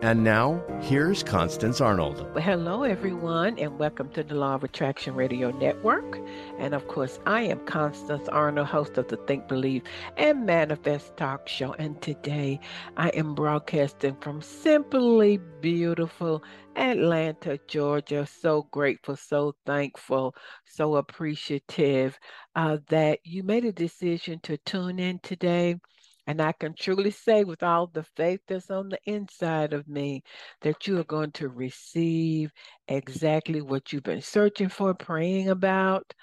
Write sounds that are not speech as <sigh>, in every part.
And now, here's Constance Arnold. Hello, everyone, and welcome to the Law of Attraction Radio Network. And of course, I am Constance Arnold, host of the Think, Believe, and Manifest Talk Show. And today I am broadcasting from simply beautiful Atlanta, Georgia. So grateful, so thankful, so appreciative uh, that you made a decision to tune in today and I can truly say, with all the faith that's on the inside of me, that you are going to receive exactly what you've been searching for, praying about,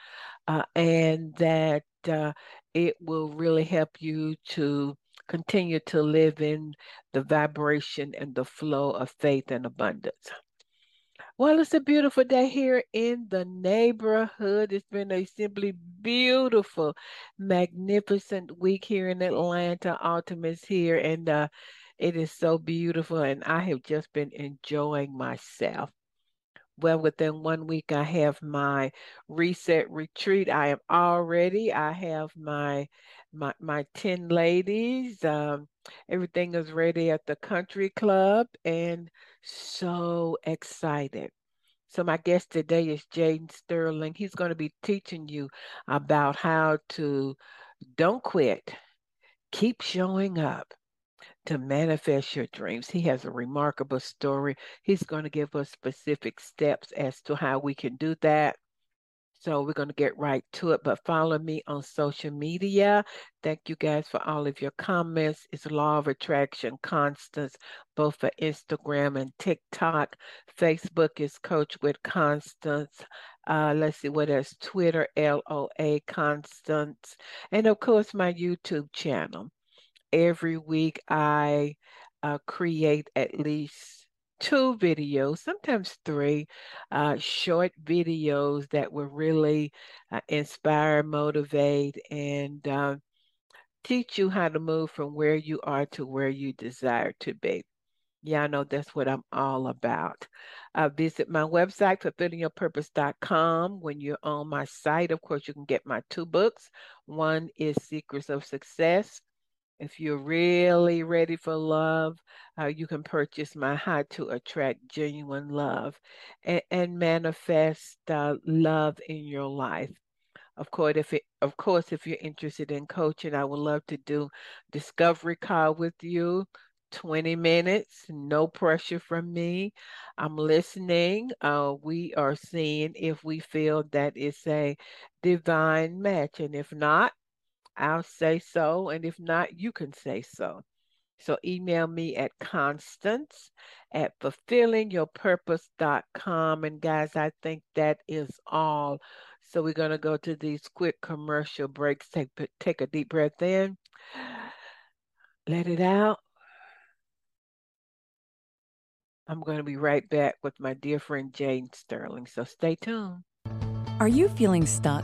uh, and that uh, it will really help you to continue to live in the vibration and the flow of faith and abundance. Well, it's a beautiful day here in the neighborhood. It's been a simply beautiful, magnificent week here in Atlanta. Autumn is here, and uh, it is so beautiful, and I have just been enjoying myself. Well, within one week, I have my reset retreat. I am already. I have my my my ten ladies. Um, everything is ready at the country club, and so excited. So, my guest today is Jaden Sterling. He's going to be teaching you about how to don't quit, keep showing up to manifest your dreams. He has a remarkable story. He's going to give us specific steps as to how we can do that. So we're going to get right to it, but follow me on social media. Thank you guys for all of your comments. It's Law of Attraction Constance, both for Instagram and TikTok. Facebook is Coach with Constance. Uh, let's see what else. Twitter, LOA Constance. And of course, my YouTube channel. Every week I uh, create at least two videos, sometimes three uh, short videos that will really uh, inspire, motivate, and uh, teach you how to move from where you are to where you desire to be. Yeah, I know that's what I'm all about. Uh, visit my website, fulfillingyourpurpose.com. When you're on my site, of course, you can get my two books. One is Secrets of Success, if you're really ready for love, uh, you can purchase my How to Attract Genuine Love and, and manifest uh, love in your life. Of course, if it, of course, if you're interested in coaching, I would love to do discovery call with you. 20 minutes, no pressure from me. I'm listening. Uh, we are seeing if we feel that it's a divine match. And if not, I'll say so. And if not, you can say so. So email me at constance at fulfillingyourpurpose.com. And guys, I think that is all. So we're going to go to these quick commercial breaks. Take, take a deep breath in, let it out. I'm going to be right back with my dear friend Jaden Sterling. So stay tuned. Are you feeling stuck?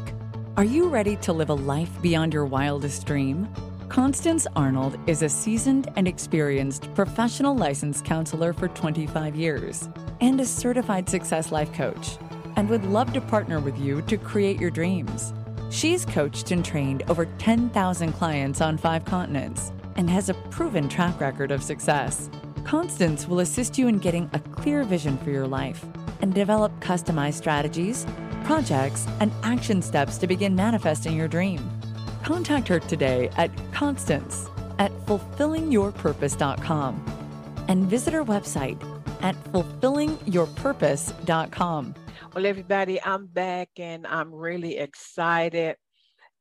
Are you ready to live a life beyond your wildest dream? Constance Arnold is a seasoned and experienced professional licensed counselor for 25 years and a certified success life coach, and would love to partner with you to create your dreams. She's coached and trained over 10,000 clients on five continents and has a proven track record of success. Constance will assist you in getting a clear vision for your life and develop customized strategies projects, and action steps to begin manifesting your dream. Contact her today at Constance at fulfillingyourpurpose.com and visit her website at fulfillingyourpurpose.com. Well, everybody, I'm back and I'm really excited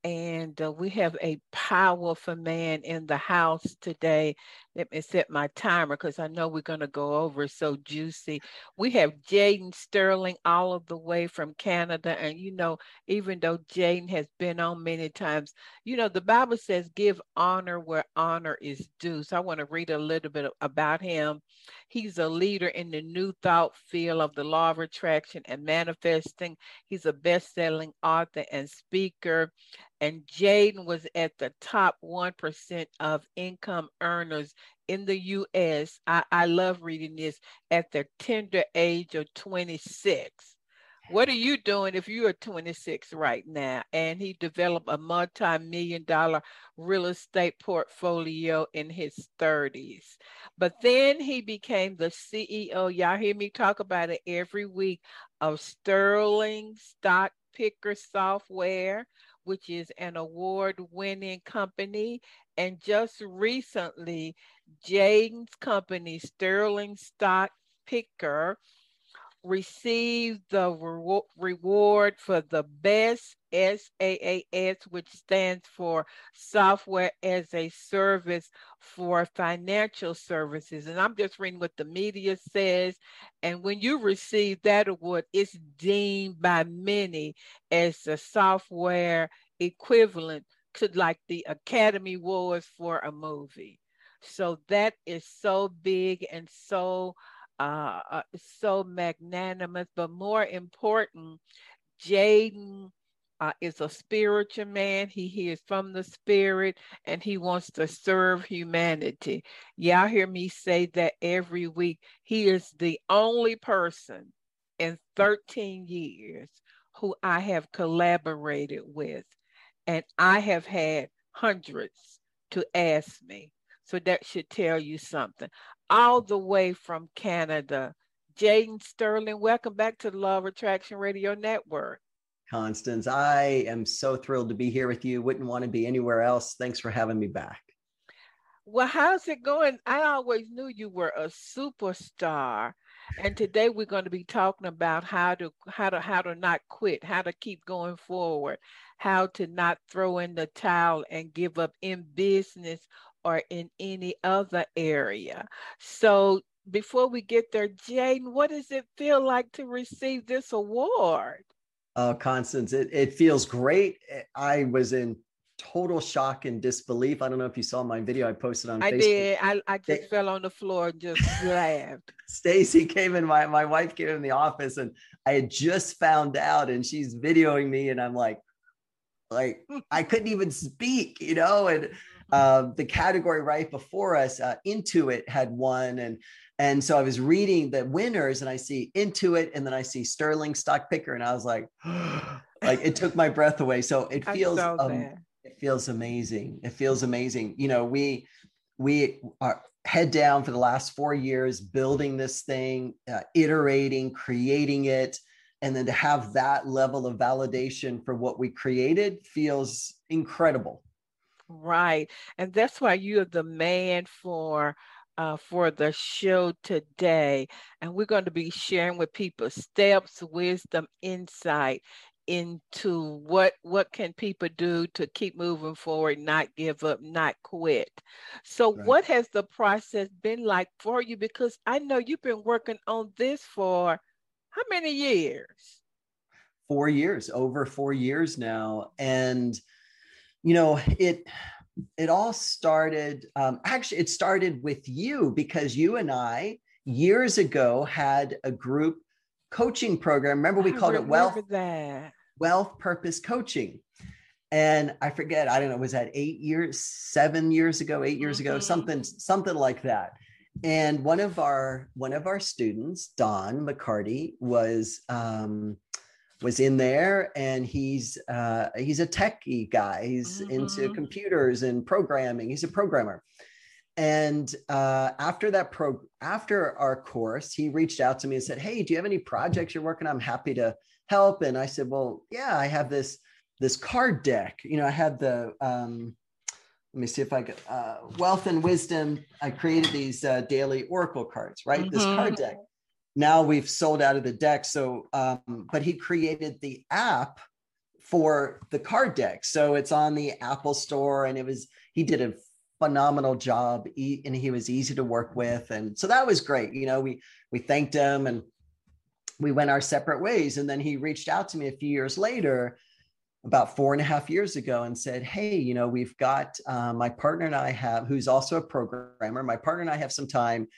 and uh, we have a powerful man in the house today. Let me set my timer because I know we're going to go over so juicy. We have Jaden Sterling all of the way from Canada. And, you know, even though Jaden has been on many times, you know, the Bible says give honor where honor is due. So I want to read a little bit about him. He's a leader in the new thought field of the law of attraction and manifesting. He's a best selling author and speaker and Jaden was at the top 1% of income earners in the US. I, I love reading this at the tender age of 26. What are you doing if you are 26 right now? And he developed a multi million dollar real estate portfolio in his 30s. But then he became the CEO. Y'all hear me talk about it every week of Sterling Stock Picker Software which is an award winning company. And just recently, Jaden's company, Sterling Stock Picker, received the re- reward for the best SaaS, which stands for Software as a Service for Financial Services. And I'm just reading what the media says. And when you receive that award, it's deemed by many as the software equivalent to like the Academy Awards for a movie. So that is so big and so uh, uh, so magnanimous, but more important, Jaden uh, is a spiritual man. He hears from the spirit and he wants to serve humanity. Y'all hear me say that every week. He is the only person in 13 years who I have collaborated with, and I have had hundreds to ask me. So that should tell you something all the way from Canada. Jaden Sterling, welcome back to the Law of Attraction Radio Network. Constance, I am so thrilled to be here with you. Wouldn't want to be anywhere else. Thanks for having me back. Well, how's it going? I always knew you were a superstar. And today we're going to be talking about how to how to how to not quit, how to keep going forward, how to not throw in the towel and give up in business or in any other area. So before we get there, Jaden, what does it feel like to receive this award? Oh, Constance, it, it feels great. Eh, I was in total shock and disbelief. I don't know if you saw my video I posted on I Facebook. did. I, I just fell on the floor and just laughed. <laughs> Stacy came in, my, my wife came in the office and I had just found out and she's videoing me and I'm like, like I couldn't even speak, you know, and uh, the category right before us, uh, Intuit had won, and and so I was reading the winners, and I see Intuit, and then I see Sterling Stock Picker, and I was like, <gasps> like it took my <laughs> breath away. So it feels um, it feels amazing. It feels amazing. You know, we we are head down for the last four years building this thing, uh, iterating, creating it. And then to have that level of validation for what we created feels incredible. Right. And that's why you're the man for uh, for the show today. And we're going to be sharing with people steps, wisdom, insight into what what can people do to keep moving forward, not give up, not quit. So right. what has the process been like for you? Because I know you've been working on this for how many years? Four years, over four years now. And you know it it all started um, actually it started with you because you and i years ago had a group coaching program remember we I called it wealth that. wealth purpose coaching and i forget i don't know was that eight years seven years ago 8 years mm-hmm. ago something something like that and one of our one of our students don mccarty was um, was in there and he's uh, he's a techie guy he's mm-hmm. into computers and programming he's a programmer and uh, after that pro after our course he reached out to me and said hey do you have any projects you're working on i'm happy to help and i said well yeah i have this this card deck you know i had the um, let me see if I could, uh, wealth and wisdom. I created these uh, daily Oracle cards, right? Mm-hmm. This card deck now we've sold out of the deck. So, um, but he created the app for the card deck. So it's on the Apple Store, and it was he did a phenomenal job, and he was easy to work with, and so that was great. You know, we we thanked him and we went our separate ways, and then he reached out to me a few years later about four and a half years ago and said, Hey, you know, we've got uh, my partner and I have, who's also a programmer, my partner and I have some time.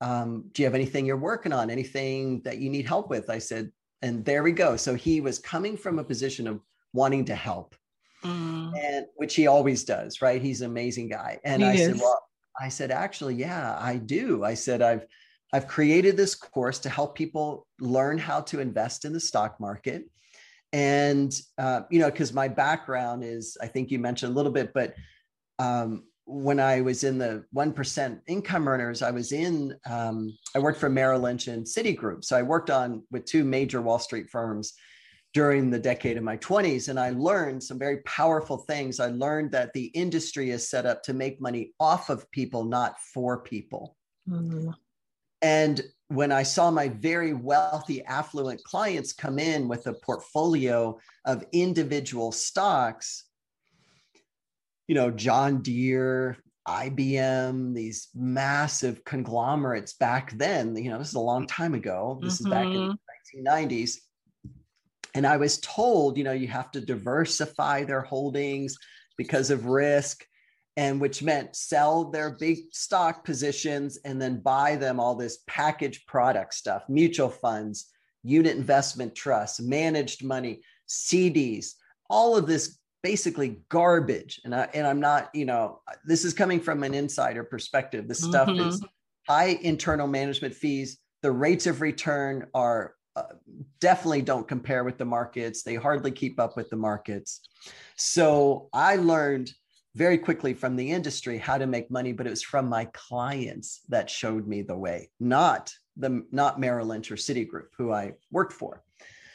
Um, do you have anything you're working on? Anything that you need help with? I said, and there we go. So he was coming from a position of wanting to help, mm. and which he always does, right? He's an amazing guy. And he I is. said, Well, I said, actually, yeah, I do. I said, I've I've created this course to help people learn how to invest in the stock market and uh, you know because my background is i think you mentioned a little bit but um, when i was in the 1% income earners i was in um, i worked for merrill lynch and citigroup. So i worked on with two major wall street firms during the decade of my 20s and i learned some very powerful things. I learned that the industry is set up to make money off of people not for people. Mm-hmm. and when I saw my very wealthy, affluent clients come in with a portfolio of individual stocks, you know, John Deere, IBM, these massive conglomerates back then, you know, this is a long time ago. This mm-hmm. is back in the 1990s. And I was told, you know, you have to diversify their holdings because of risk and which meant sell their big stock positions and then buy them all this packaged product stuff mutual funds unit investment trusts managed money cds all of this basically garbage. And I, and I'm not you know this is coming from an insider perspective. This stuff mm-hmm. is high internal management fees. The rates of return are uh, definitely don't compare with the markets. They hardly keep up with the markets. So I learned very quickly from the industry how to make money, but it was from my clients that showed me the way, not the not Merrill Lynch or Citigroup, who I worked for.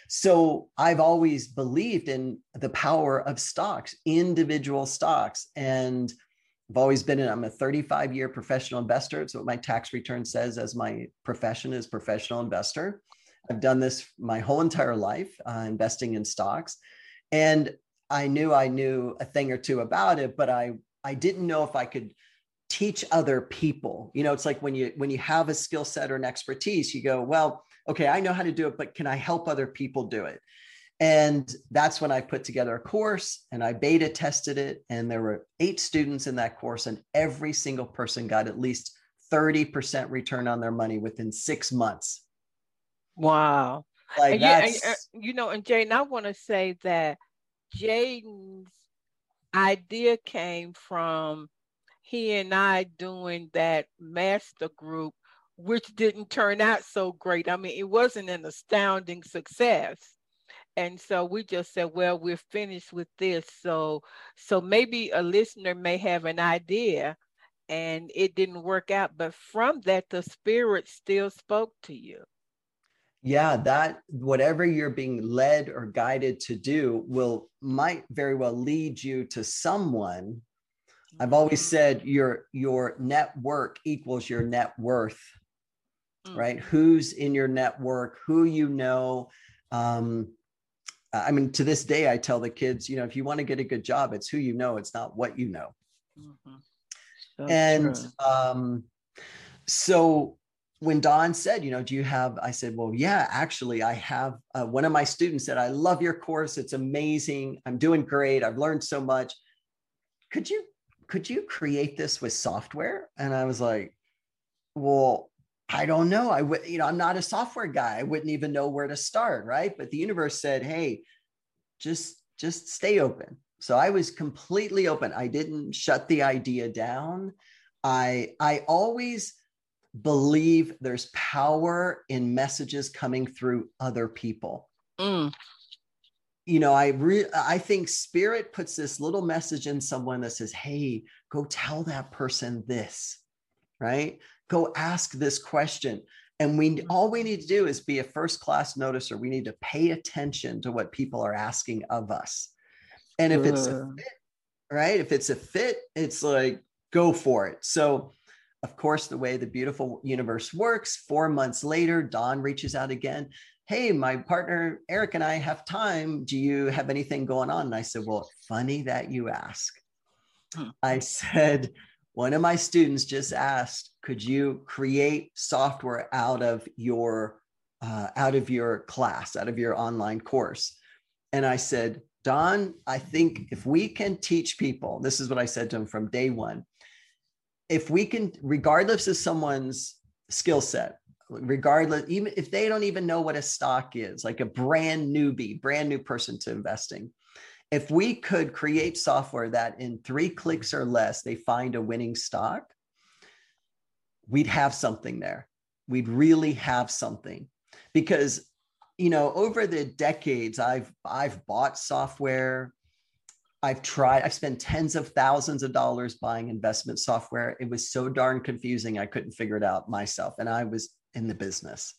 So I've always believed in the power of stocks, individual stocks, and I've always been in. I'm a 35 year professional investor. It's what my tax return says as my profession is professional investor. I've done this my whole entire life, uh, investing in stocks, and I knew I knew a thing or two about it, but I I didn't know if I could teach other people. You know, it's like when you when you have a skill set or an expertise, you go, well, okay, I know how to do it, but can I help other people do it? And that's when I put together a course and I beta tested it. And there were eight students in that course, and every single person got at least 30% return on their money within six months. Wow. Like uh, that's, you, know, and Jaden, I want to say that Jaden's idea came from he and I doing that master group, which didn't turn out so great. I mean, it wasn't an astounding success. And so we just said, well, we're finished with this. So so maybe a listener may have an idea and it didn't work out. But from that, the spirit still spoke to you yeah that whatever you're being led or guided to do will might very well lead you to someone i've always mm-hmm. said your your network equals your net worth mm. right who's in your network who you know um i mean to this day i tell the kids you know if you want to get a good job it's who you know it's not what you know mm-hmm. so and true. um so when Don said, you know, do you have, I said, well, yeah, actually, I have uh, one of my students said, I love your course. It's amazing. I'm doing great. I've learned so much. Could you, could you create this with software? And I was like, well, I don't know. I would, you know, I'm not a software guy. I wouldn't even know where to start. Right. But the universe said, Hey, just, just stay open. So I was completely open. I didn't shut the idea down. I, I always, believe there's power in messages coming through other people. Mm. You know, I re- I think spirit puts this little message in someone that says, "Hey, go tell that person this." Right? Go ask this question. And we all we need to do is be a first class noticer. We need to pay attention to what people are asking of us. And if it's a fit, right? If it's a fit, it's like go for it. So of course, the way the beautiful universe works, four months later, Don reaches out again. hey, my partner Eric and I have time. Do you have anything going on? And I said, well, funny that you ask. Hmm. I said, one of my students just asked, could you create software out of your uh, out of your class, out of your online course? And I said, Don, I think if we can teach people, this is what I said to him from day one. If we can, regardless of someone's skill set, regardless, even if they don't even know what a stock is, like a brand newbie, brand new person to investing, if we could create software that in three clicks or less, they find a winning stock, we'd have something there. We'd really have something because, you know, over the decades, I've, I've bought software. I've tried, I've spent tens of thousands of dollars buying investment software. It was so darn confusing. I couldn't figure it out myself. And I was in the business.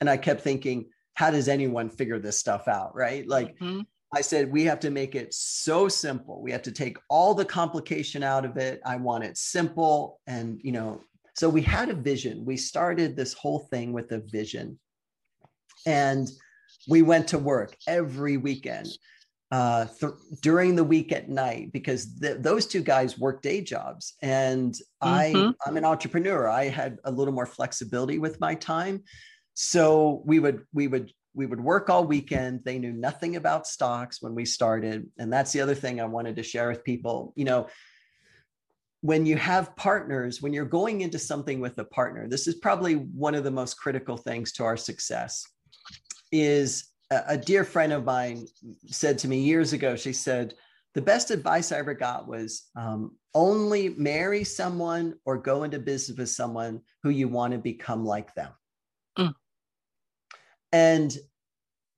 And I kept thinking, how does anyone figure this stuff out? Right. Like, mm-hmm. I said, we have to make it so simple. We have to take all the complication out of it. I want it simple. And, you know, so we had a vision. We started this whole thing with a vision. And we went to work every weekend uh, th- during the week at night because th- those two guys work day jobs and mm-hmm. I I'm an entrepreneur. I had a little more flexibility with my time, so we would we would we would work all weekend. They knew nothing about stocks when we started. And that's the other thing I wanted to share with people. You know, when you have partners, when you're going into something with a partner, this is probably one of the most critical things to our success. Is a, dear friend of mine said to me years ago, she said, the best advice I ever got was um, only marry someone or go into business with someone who you want to become like them. Mm and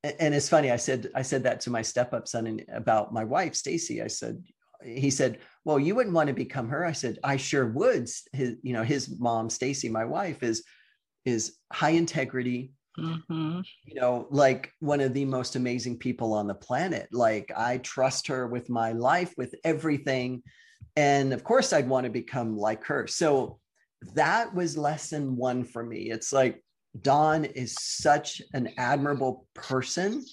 and it's funny i said i said that to my step up son and about my wife stacy. I said he said well you wouldn't want to become her. I said i sure would. His you know his mom stacy my wife is is high integrity mm-hmm. you know like one of the most amazing people on the planet. Like i trust her with my life with everything. And of course i'd want to become like her. So that was lesson one for me. It's like Don is such an admirable person.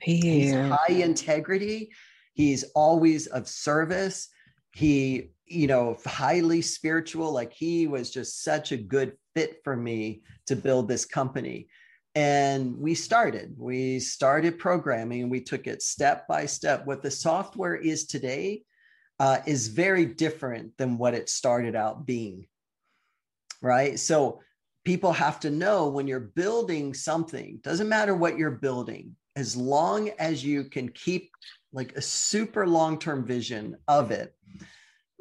He He's high integrity. He's always of service. He, you know, highly spiritual. Like he was just such a good fit for me to build this company. And we started, we started programming and we took it step by step. What the software is today uh, is very different than what it started out being. Right. So people have to know when you're building something, doesn't matter what you're building, as long as you can keep like a super long term vision of it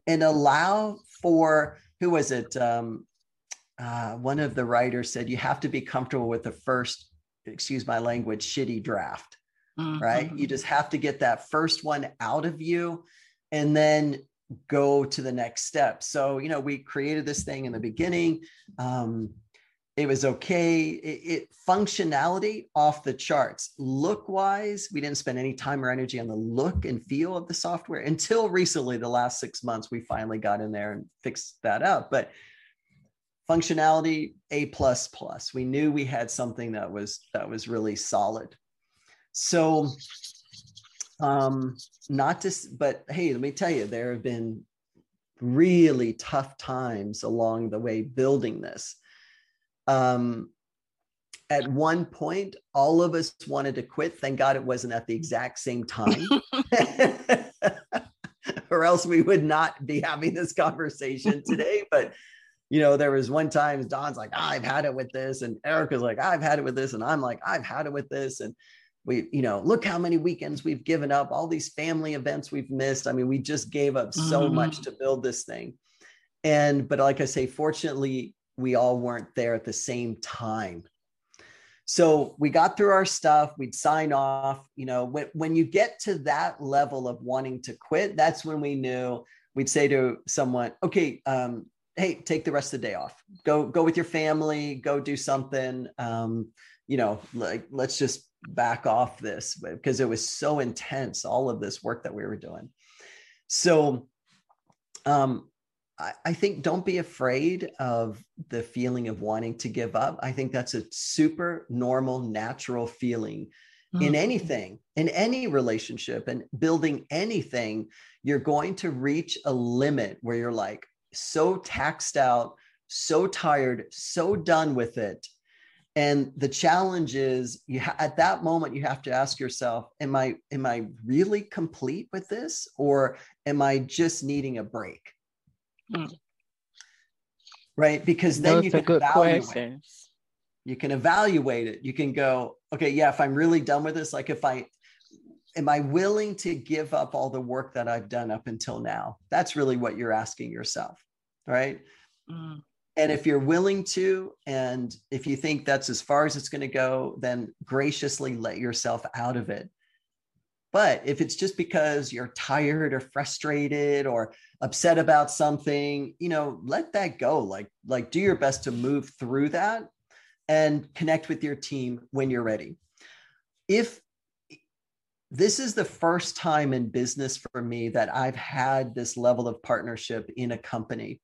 and allow for who was it? Um, uh, one of the writers said you have to be comfortable with the first, excuse my language, shitty draft, mm-hmm. right? You just have to get that first one out of you and then go to the next step. So, you know, we created this thing in the beginning. Um, it was okay. It, it, functionality off the charts. Look wise, we didn't spend any time or energy on the look and feel of the software until recently. The last six months, we finally got in there and fixed that up. But functionality, a plus plus. We knew we had something that was that was really solid. So, um, not just, but hey, let me tell you, there have been really tough times along the way building this um, at one point, all of us wanted to quit. Thank God it wasn't at the exact same time. <laughs> <laughs> or else we would not be having this conversation today. But you know, there was one time Don's like, I've had it with this, and Eric's like, I've had it with this, and I'm like, I've had it with this, and we, you know, look how many weekends we've given up, all these family events we've missed. I mean, we just gave up so mm-hmm. much to build this thing. And but like I say, fortunately, we all weren't there at the same time. So we got through our stuff, we'd sign off. You know, when, when you get to that level of wanting to quit, that's when we knew we'd say to someone, okay, um, hey, take the rest of the day off. Go, go with your family, go do something. Um, you know, like let's just back off this because it was so intense, all of this work that we were doing. So um, I, I think don't be afraid of the feeling of wanting to give up. I think that's a super normal, natural feeling mm. in anything, in any relationship and building anything. You're going to reach a limit where you're like so taxed out, so tired, so done with it. And the challenge is you ha- at that moment you have to ask yourself, am I am I really complete with this or am I just needing a break? Mm. Right? Because then Those you can good evaluate. questions. You can evaluate it. You can go, okay, yeah, if I'm really done with this, like if I am I willing to give up all the work that I've done up until now? That's really what you're asking yourself. Right. Mm. And if you're willing to, and if you think that's as far as it's going to go, then graciously let yourself out of it. But if it's just because you're tired or frustrated or upset about something, you know, let that go. Like, like do your best to move through that and connect with your team when you're ready. If this is the first time in business for me that I've had this level of partnership in a company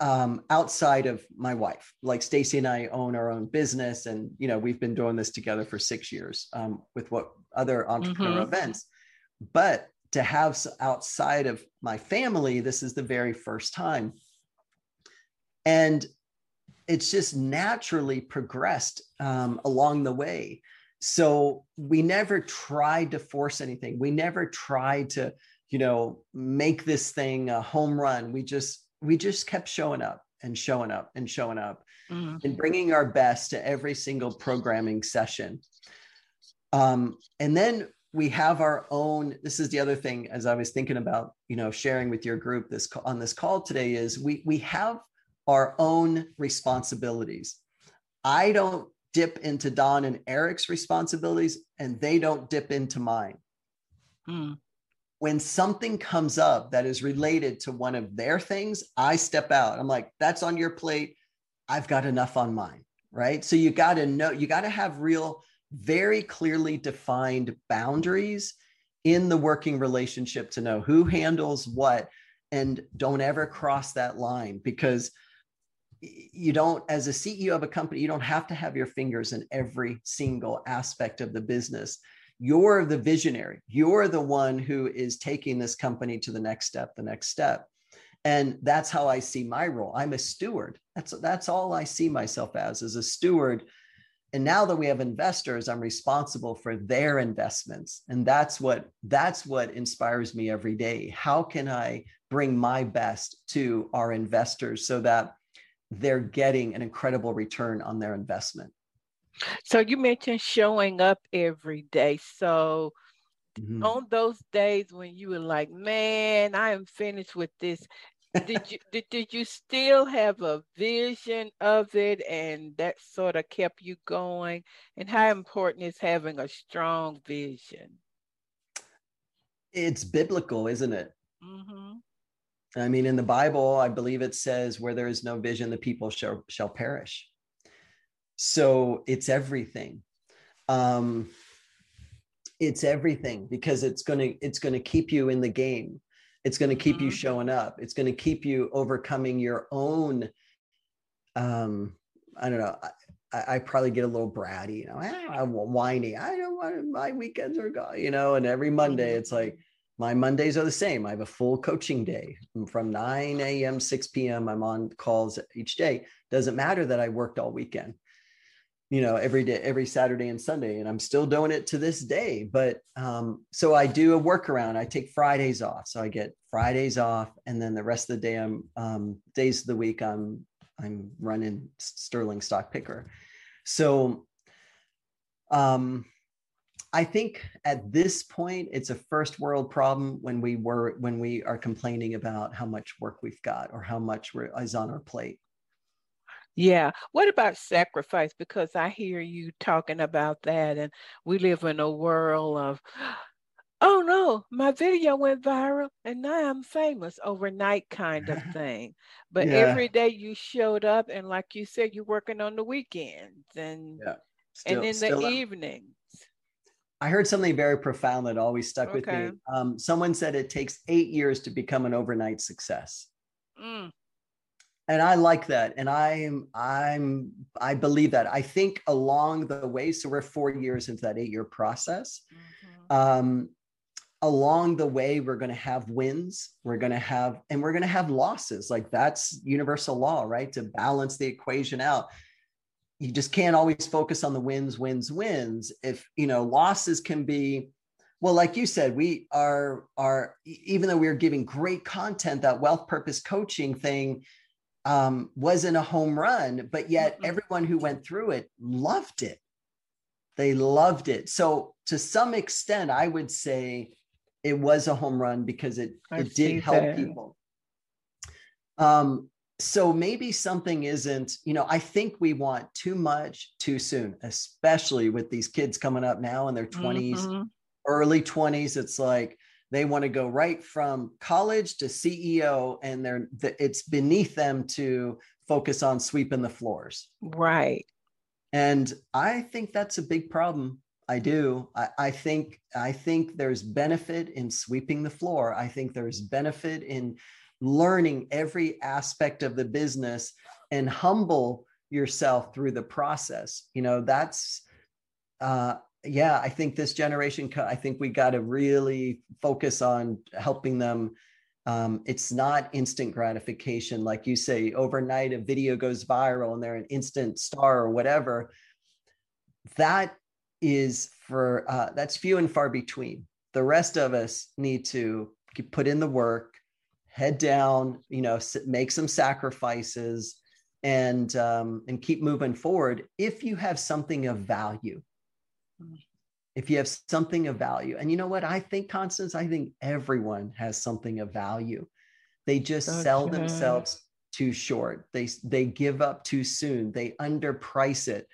um, outside of my wife. Like Stacy and I own our own business, and you know we've been doing this together for six years um, with what other entrepreneur mm-hmm. events. But to have outside of my family, this is the very first time, and it's just naturally progressed um, along the way. So we never tried to force anything. We never tried to, you know, make this thing a home run. We just we just kept showing up and showing up and showing up mm-hmm. and bringing our best to every single programming session. Um, and then we have our own this is the other thing as i was thinking about you know sharing with your group this on this call today is we we have our own responsibilities i don't dip into don and eric's responsibilities and they don't dip into mine mm when something comes up that is related to one of their things, I step out. I'm like, that's on your plate. I've got enough on mine. Right. So you got to know, you got to have real, very clearly defined boundaries in the working relationship to know who handles what and don't ever cross that line because you don't as a ceo of a company you don't have to have your fingers in every single aspect of the business you're the visionary. You're the one who is taking this company to the next step the next step. And that's how i see my role. I'm a steward. That's that's all i see myself as as a steward. And now that we have investors i'm responsible for their investments. And that's what that's what inspires me every day. How can i bring my best to our investors so that they're getting an incredible return on their investment so you mentioned showing up every day. So mm-hmm. on those days when you were like, man, I am finished with this. did you did, did you still have a vision of it and that sort of kept you going? And how important is having a strong vision? It's biblical, isn't it? Mm-hmm. I mean, in the Bible, I believe it says, "Where there is no vision, the people shall shall perish." So it's everything. Um, it's everything because it's going to it's going to keep you in the game. It's going to keep mm-hmm. you showing up. It's going to keep you overcoming your own. Um, I don't know. I, I probably get a little bratty, you know, I'm whiny. I don't want my weekends are gone, you know. And every Monday, mm-hmm. it's like my Mondays are the same. I have a full coaching day from 9 a.m. 6 p.m. I'm on calls each day. Doesn't matter that I worked all weekend you know every day every saturday and sunday and i'm still doing it to this day but um, so i do a workaround. I take fridays off. So i get fridays off and then the rest of the day i'm um, days of the week i'm i'm running sterling stock picker. So um, i think at this point it's a first world problem when we were when we are complaining about how much work we've got or how much is on our plate yeah. What about sacrifice? Because I hear you talking about that, and we live in a world of, <gasps> oh no, my video went viral and now I'm famous overnight kind of <laughs> thing. But yeah. every day you showed up, and like you said, you're working on the weekends and yeah. still, and in the evenings. I heard something very profound that always stuck okay. with me. Um, someone said it takes eight years to become an overnight success. Mm. And I like that. And I'm, I'm, I believe that. I think along the way, so we're four years into that eight year process. Mm-hmm. Um, along the way we're going to have wins we're going to have and we're going to have losses like that's universal law right to balance the equation out you just can't always focus on the wins wins wins if you know losses can be well like you said we are are even though we are giving great content that wealth purpose coaching thing um, wasn't a home run but yet everyone who went through it loved it they loved it so to some extent i would say it was a home run because it it did help that. people. Um, so maybe something isn't, you know, I think we want too much too soon, especially with these kids coming up now in their 20s, mm-hmm. early 20s. It's like they want to go right from college to CEO, and they're it's beneath them to focus on sweeping the floors. Right. And I think that's a big problem I do. I, I, think I think there's benefit in sweeping the floor. I think there's benefit in learning every aspect of the business and humble yourself through the process. You know, that's uh yeah, I think this generation I think we got to really focus on helping them um, it's not instant gratification like you say overnight a video goes viral and they're an instant star or whatever that is for uh, that's few and far between. The rest of us need to put in the work, head down, you know, make some sacrifices, and um, and keep moving forward. If you have something of value, if you have something of value, and you know what, I think Constance, I think everyone has something of value. They just okay. sell themselves too short. They they give up too soon. They underprice it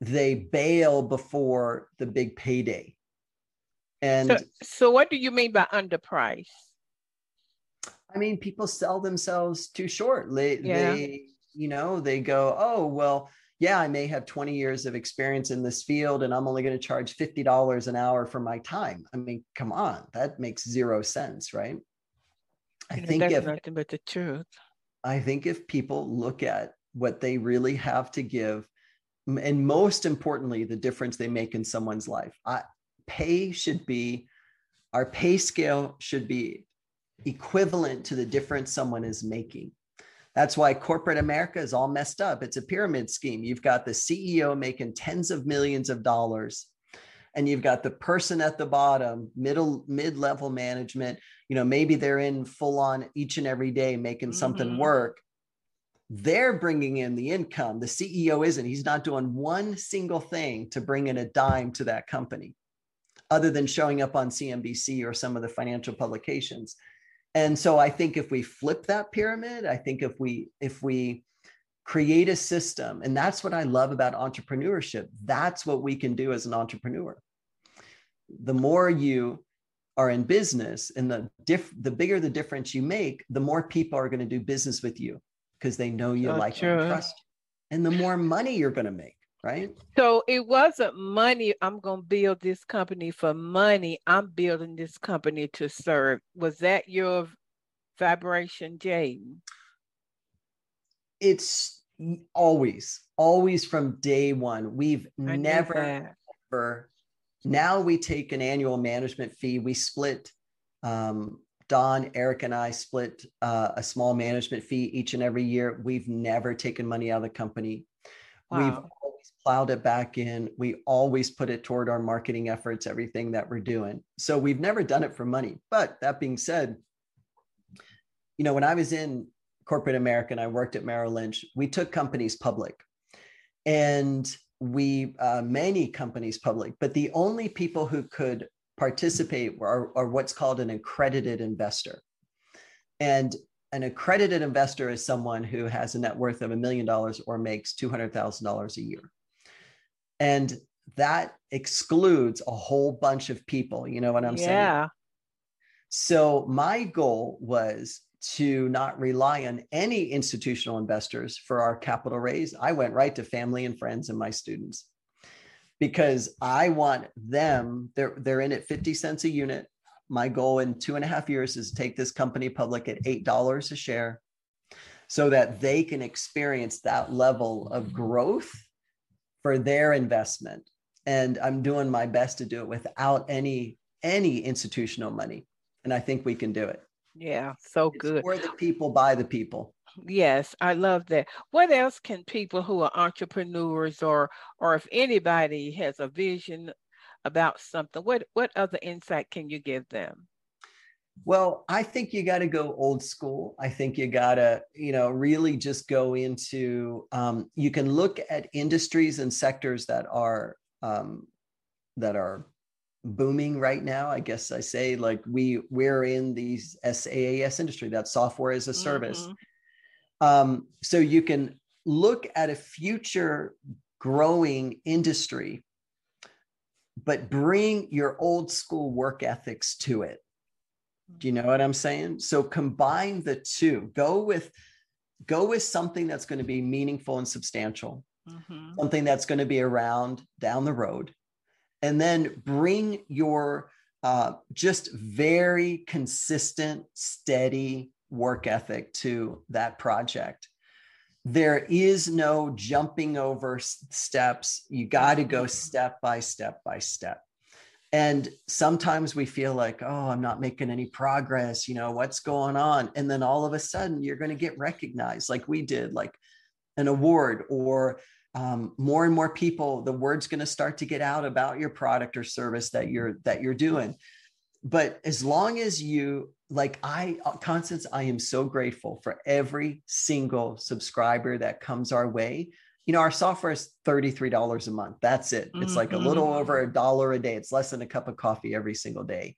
they bail before the big payday. And so, so what do you mean by underpriced? I mean, people sell themselves too short. They, yeah. they, you know, they go, oh, well, yeah, I may have 20 years of experience in this field and I'm only going to charge $50 an hour for my time. I mean, come on, that makes zero sense, right? I think that's if, nothing but the truth. I think if people look at what they really have to give and most importantly, the difference they make in someone's life. I, pay should be, our pay scale should be equivalent to the difference someone is making. That's why corporate America is all messed up. It's a pyramid scheme. You've got the CEO making tens of millions of dollars, and you've got the person at the bottom, middle mid-level management. You know, maybe they're in full on each and every day making mm-hmm. something work, they're bringing in the income. The CEO isn't. He's not doing one single thing to bring in a dime to that company, other than showing up on CNBC or some of the financial publications. And so I think if we flip that pyramid, I think if we if we create a system, and that's what I love about entrepreneurship. That's what we can do as an entrepreneur. The more you are in business and the diff, the bigger the difference you make, the more people are going to do business with you because they know you, like, and trust you. And the more money you're going to make, right? So it wasn't money. I'm going to build this company for money. I'm building this company to serve. Was that your vibration, Jaden? It's always, always from day one. We've I never, ever. Now we take an annual management fee. We split um, Don, Eric, and I split uh, a small management fee each and every year. We've never taken money out of the company. Wow. We've plowed it back in. We always put it toward our marketing efforts, everything that we're doing. So we've never done it for money. But that being said, you know, when I was in corporate America and I worked at Merrill Lynch, we took companies public. And we uh, many companies public, but the only people who could participate are, are what's called an accredited investor. And an accredited investor is someone who has a net worth of a million dollars or makes $200,000 a year. And that excludes a whole bunch of people. You know what I'm yeah. saying? Yeah. So my goal was to not rely on any institutional investors for our capital raise. I went right to family and friends and my students because I want them, they're, they're in at 50 cents a unit. My goal in two and a half years is to take this company public at $8 a share. so that they can experience that level of growth for their investment. And i'm doing my best to do it without any any institutional money. And i think we can do it. Yeah so it's good. for the people by the people. Yes i love that. What else can people who are entrepreneurs or or if anybody has a vision about something what what other insight can you give them well, I think you got to go old school. I think you got to, you know, really just go into. Um, you can look at industries and sectors that are um, that are booming right now. I guess I say like we we're in these SaaS industry, that software as a service. Mm-hmm. Um, so you can look at a future growing industry, but bring your old school work ethics to it do you know what I'm saying? So combine the two. Go with go with something that's going to be meaningful and substantial. Mm-hmm. Something that's going to be around down the road. And then bring your uh, just very consistent, steady work ethic to that project. There is no jumping over steps. You got to go mm-hmm. step by step by step and sometimes we feel like oh i'm not making any progress you know what's going on? And then all of a sudden you're going to get recognized like we did like an award or um, more and more people the word's going to start to get out about your product or service that you're that you're doing. But as long as you like i uh, constance i am so grateful for every single subscriber that comes our way you know, our software is $33 a month. That's it. It's mm-hmm. like a little mm-hmm. over a dollar a day. It's less than a cup of coffee every single day.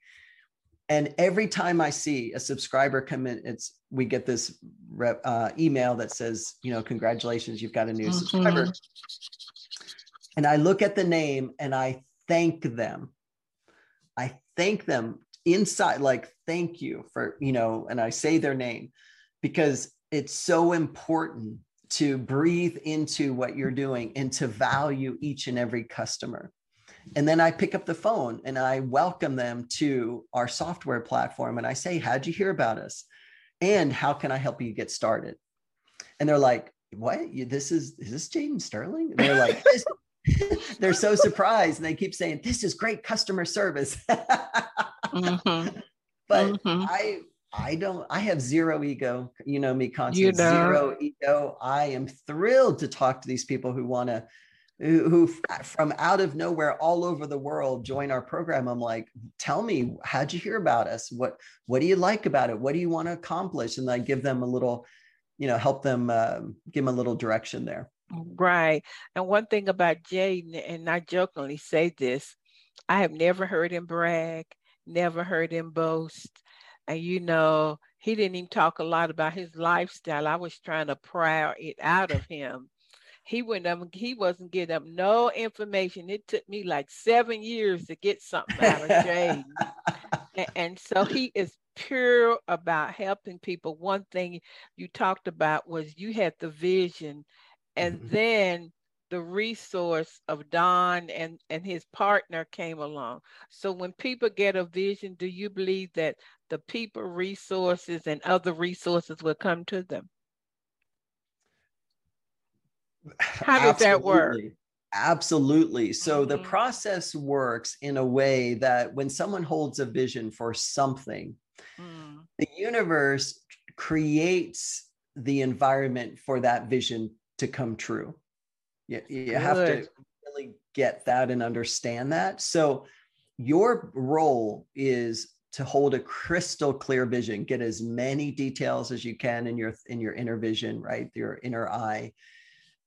And every time I see a subscriber come in, it's we get this uh, email that says, you know, congratulations, you've got a new mm-hmm. subscriber. And I look at the name and I thank them. I thank them inside, like, thank you for, you know, and I say their name because it's so important to breathe into what you're doing and to value each and every customer. And then I pick up the phone and I welcome them to our software platform and I say, How'd you hear about us? And how can I help you get started? And they're like, What? This is, is this Jaden Sterling? And they're like, <laughs> <laughs> they're so surprised and they keep saying, This is great customer service. <laughs> mm-hmm. But mm-hmm. I, I don't, I have zero ego. You know me, Constance, you know. zero ego. I am thrilled to talk to these people who want to, who, who from out of nowhere all over the world join our program. I'm like, tell me, how'd you hear about us? What, what do you like about it? What do you want to accomplish? And I give them a little, you know, help them, uh, give them a little direction there. Right. And one thing about Jaden, and I jokingly say this, I have never heard him brag, never heard him boast and you know, he didn't even talk a lot about his lifestyle. I was trying to pry it out of him. He wouldn't have, he wasn't getting up no information. It took me like seven years to get something out of Jaden. <laughs> and, and so he is pure about helping people. One thing you talked about was you had the vision, and mm-hmm. then the resource of Don and, and his partner came along. So when people get a vision, do you believe that the people resources and other resources will come to them? <laughs> How does Absolutely. that work? Absolutely. So mm-hmm. the process works in a way that when someone holds a vision for something, mm. the universe creates the environment for that vision to come true. You, you have to really get that and understand that. So your role is to hold a crystal clear vision, get as many details as you can in your in your inner vision, right? Your inner eye.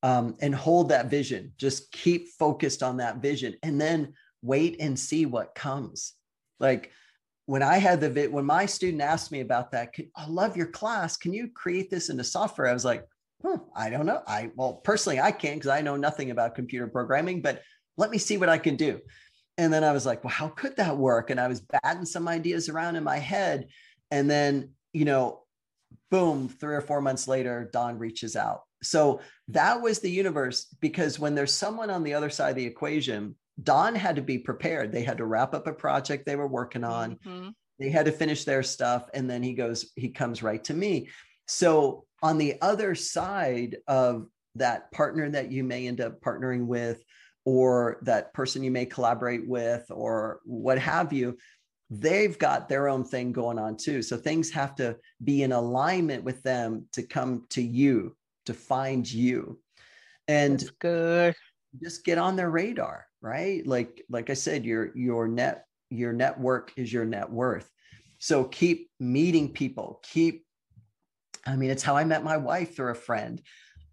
Um, and hold that vision. Just keep focused on that vision and then wait and see what comes. Like when I had the vid, when my student asked me about that, I love your class. Can you create this into software? I was like, Hmm, I don't know. I well, personally, I can't because I know nothing about computer programming, but let me see what I can do. And then I was like, well, how could that work? And I was batting some ideas around in my head. And then, you know, boom, three or four months later, Don reaches out. So that was the universe because when there's someone on the other side of the equation, Don had to be prepared. They had to wrap up a project they were working on. Mm-hmm. They had to finish their stuff. And then he goes, he comes right to me. So, on the other side of that partner that you may end up partnering with, or that person you may collaborate with, or what have you, they've got their own thing going on too. So, things have to be in alignment with them to come to you, to find you. And That's good. just get on their radar, right? Like, like I said, your your net your network is your net worth. So keep meeting people, keep I mean, it's how I met my wife through a friend.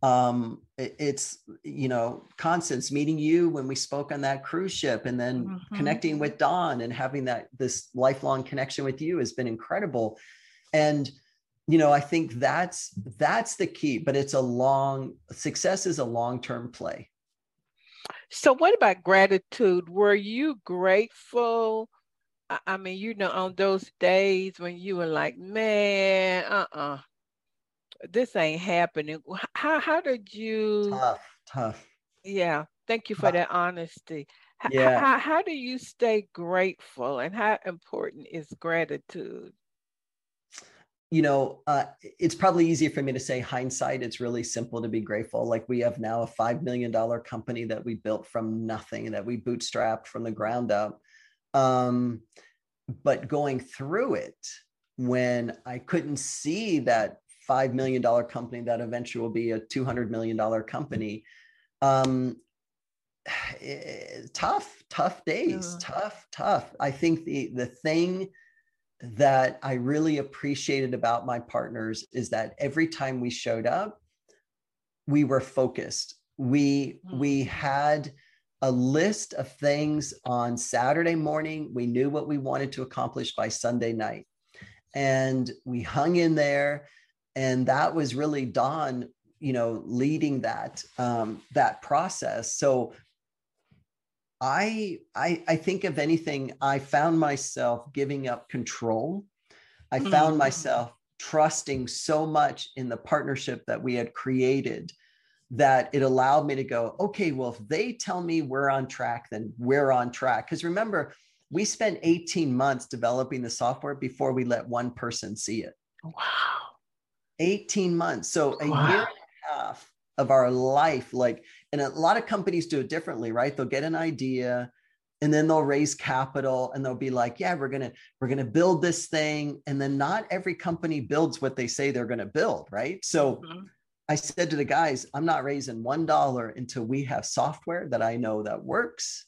Um, it- it's you know, Constance meeting you when we spoke on that cruise ship, and then Mhm. connecting with Don and having that this lifelong connection with you has been incredible. And you know, I think that's that's the key. But it's a long success is a long term play. So, what about gratitude? Were you grateful? I I mean, you know, on those days when you were like, man, uh-uh, this ain't happening. How how did you? Tough, tough. Yeah, thank you for that honesty. H- Yeah. How how do you stay grateful, and how important is gratitude? you know, uh, it's probably easier for me to say hindsight. It's really simple to be grateful. Like we have now a $5 million company that we built from nothing, that we bootstrapped from the ground up. Um, but going through it, when I couldn't see that $5 million company that eventually will be a $200 million company, um, <sighs> eh, tough, tough days, Yeah. tough, tough. I think the, the thing that I really appreciated about my partners is that every time we showed up, we were focused. We we had a list of things on Saturday morning. We knew what we wanted to accomplish by Sunday night. And we hung in there. And that was really Don, you know, leading that um, that process. So I, I I think of anything, I found myself giving up control. I found Mm. myself trusting so much in the partnership that we had created that it allowed me to go, okay, well, if they tell me we're on track, then we're on track. Because remember, we spent 18 months developing the software before we let one person see it. Wow. 18 months. So a Wow. year and a half of our life, like, and a lot of companies do it differently, right? They'll get an idea and then they'll raise capital and they'll be like, yeah, we're gonna, we're gonna build this thing. And then not every company builds what they say they're gonna build, right? So Mhm. I said to the guys, I'm not raising one dollar until we have software that I know that works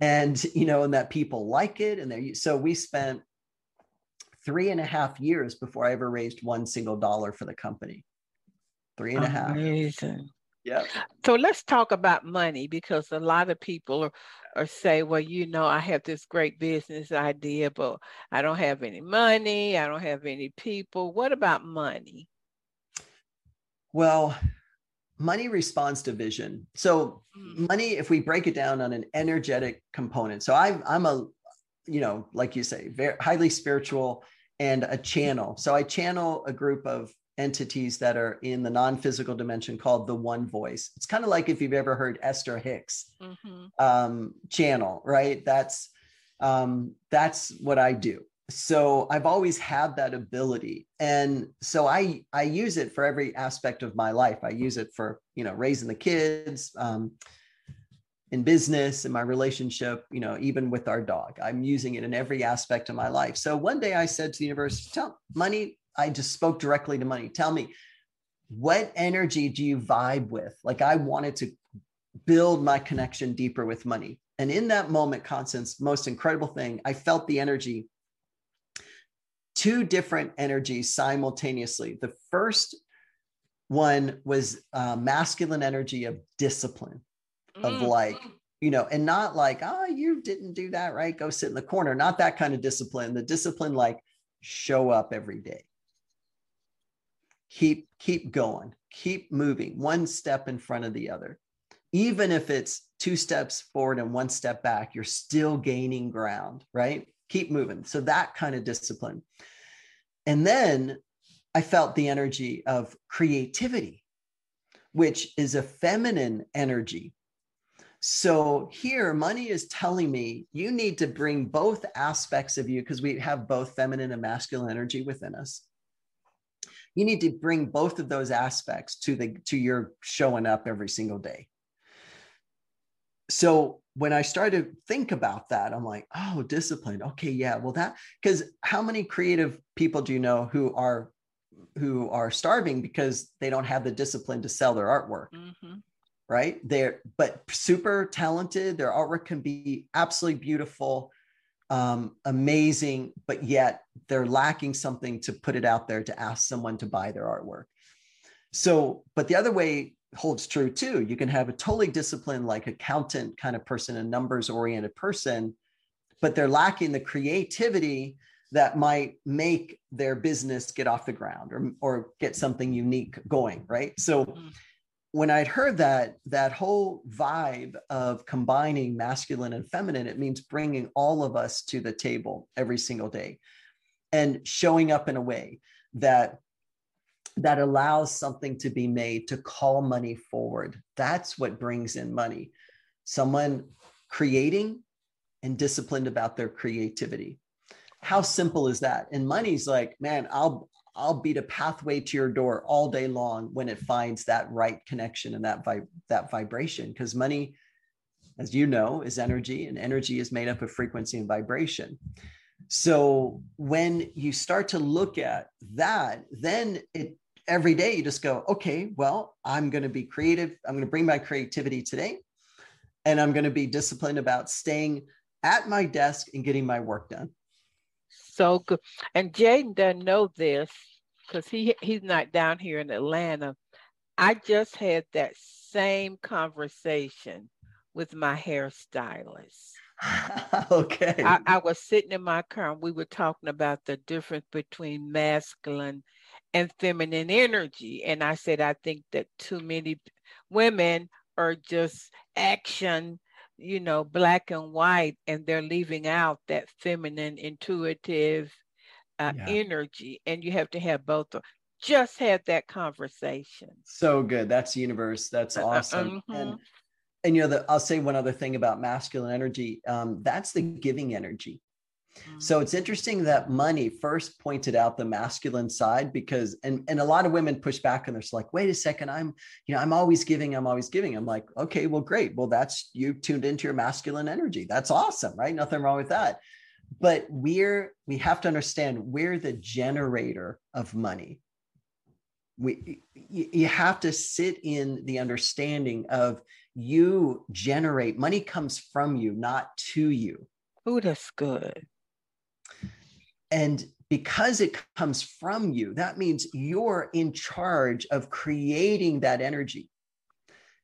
and you know, and that people like it. And they so we spent three and a half years before I ever raised one single dollar for the company. Three and a half. Amazing. Yeah. So let's talk about money because a lot of people are, are say, well, you know, I have this great business idea, but I don't have any money. I don't have any people. What about money? Well, money responds to vision. So Mm. money, if we break it down on an energetic component. So I'm I'm a, you know, like you say, very highly spiritual and a channel. So I channel a group of entities that are in the non-physical dimension called the one voice. It's kind of like if you've ever heard Esther Hicks Mhm. um, channel, right? That's um, that's what I do. So I've always had that ability, and so I I use it for every aspect of my life. I use it for you know raising the kids, um, in business, in my relationship, you know, even with our dog. I'm using it in every aspect of my life. So one day I said to the universe, "Tell money." I just spoke directly to money. Tell me, what energy do you vibe with? Like I wanted to build my connection deeper with money. And in that moment, Constance, most incredible thing, I felt the energy, two different energies simultaneously. The first one was uh, masculine energy of discipline, of Mm. like, you know, and not like, oh, you didn't do that right. Go sit in the corner. Not that kind of discipline. The discipline, like, show up every day. Keep keep going. Keep moving. One step in front of the other even if it's two steps forward and one step back, you're still gaining ground, right? Keep moving. So that kind of discipline. And then I felt the energy of creativity, which is a feminine energy. So here, money is telling me you need to bring both aspects of you because we have both feminine and masculine energy within us. you need to bring both of those aspects to the to your showing up every single day so when i started to think about that i'm like oh discipline okay yeah well that because how many creative people do you know who are who are starving because they don't have the discipline to sell their artwork mm-hmm. Right? They're but super talented. Their artwork can be absolutely beautiful um, amazing but yet they're lacking something to put it out there to ask someone to buy their artwork. So but the other way holds true too. You can have a totally disciplined like accountant kind of person a numbers oriented person but they're lacking the creativity that might make their business get off the ground or, or get something unique going right? So mm-hmm. When i'd heard that that whole vibe of combining masculine and feminine it means bringing all of us to the table every single day and showing up in a way that that allows something to be made to call money forward. That's what brings in money. Someone creating and disciplined about their creativity. How simple is that? And money's like, man, I'll I'll beat a pathway to your door all day long when it finds that right connection and that vi- that vibration. Because money, as you know, is energy, and energy is made up of frequency and vibration. So when you start to look at that, then it every day you just go, okay, well, I'm going to be creative. I'm going to bring my creativity today, and I'm going to be disciplined about staying at my desk and getting my work done so good. And Jaden doesn't know this because he he's not down here in Atlanta. I just had that same conversation with my hairstylist. <laughs> okay. I, I, was sitting in my car and we were talking about the difference between masculine and feminine energy. And I said, I think that too many women are just action you know, black and white, and they're leaving out that feminine, intuitive uh, yeah. energy. And you have to have both. Just had that conversation. So good. That's the universe. That's uh, uh, awesome. Mm-hmm. And and you know, the, I'll say one other thing about masculine energy. Um, that's the giving energy. So it's interesting that money first pointed out the masculine side because and and a lot of women push back and they're like, wait a second, I'm you know I'm always giving, I'm always giving. I'm like, okay, well, great. Well, that's you tuned into your masculine energy. That's awesome, right? Nothing wrong with that. But we're we have to understand we're the generator of money. We you have to sit in the understanding of you generate money comes from you, not to you. Oh, that's good. And because it comes from you, that means you're in charge of creating that energy.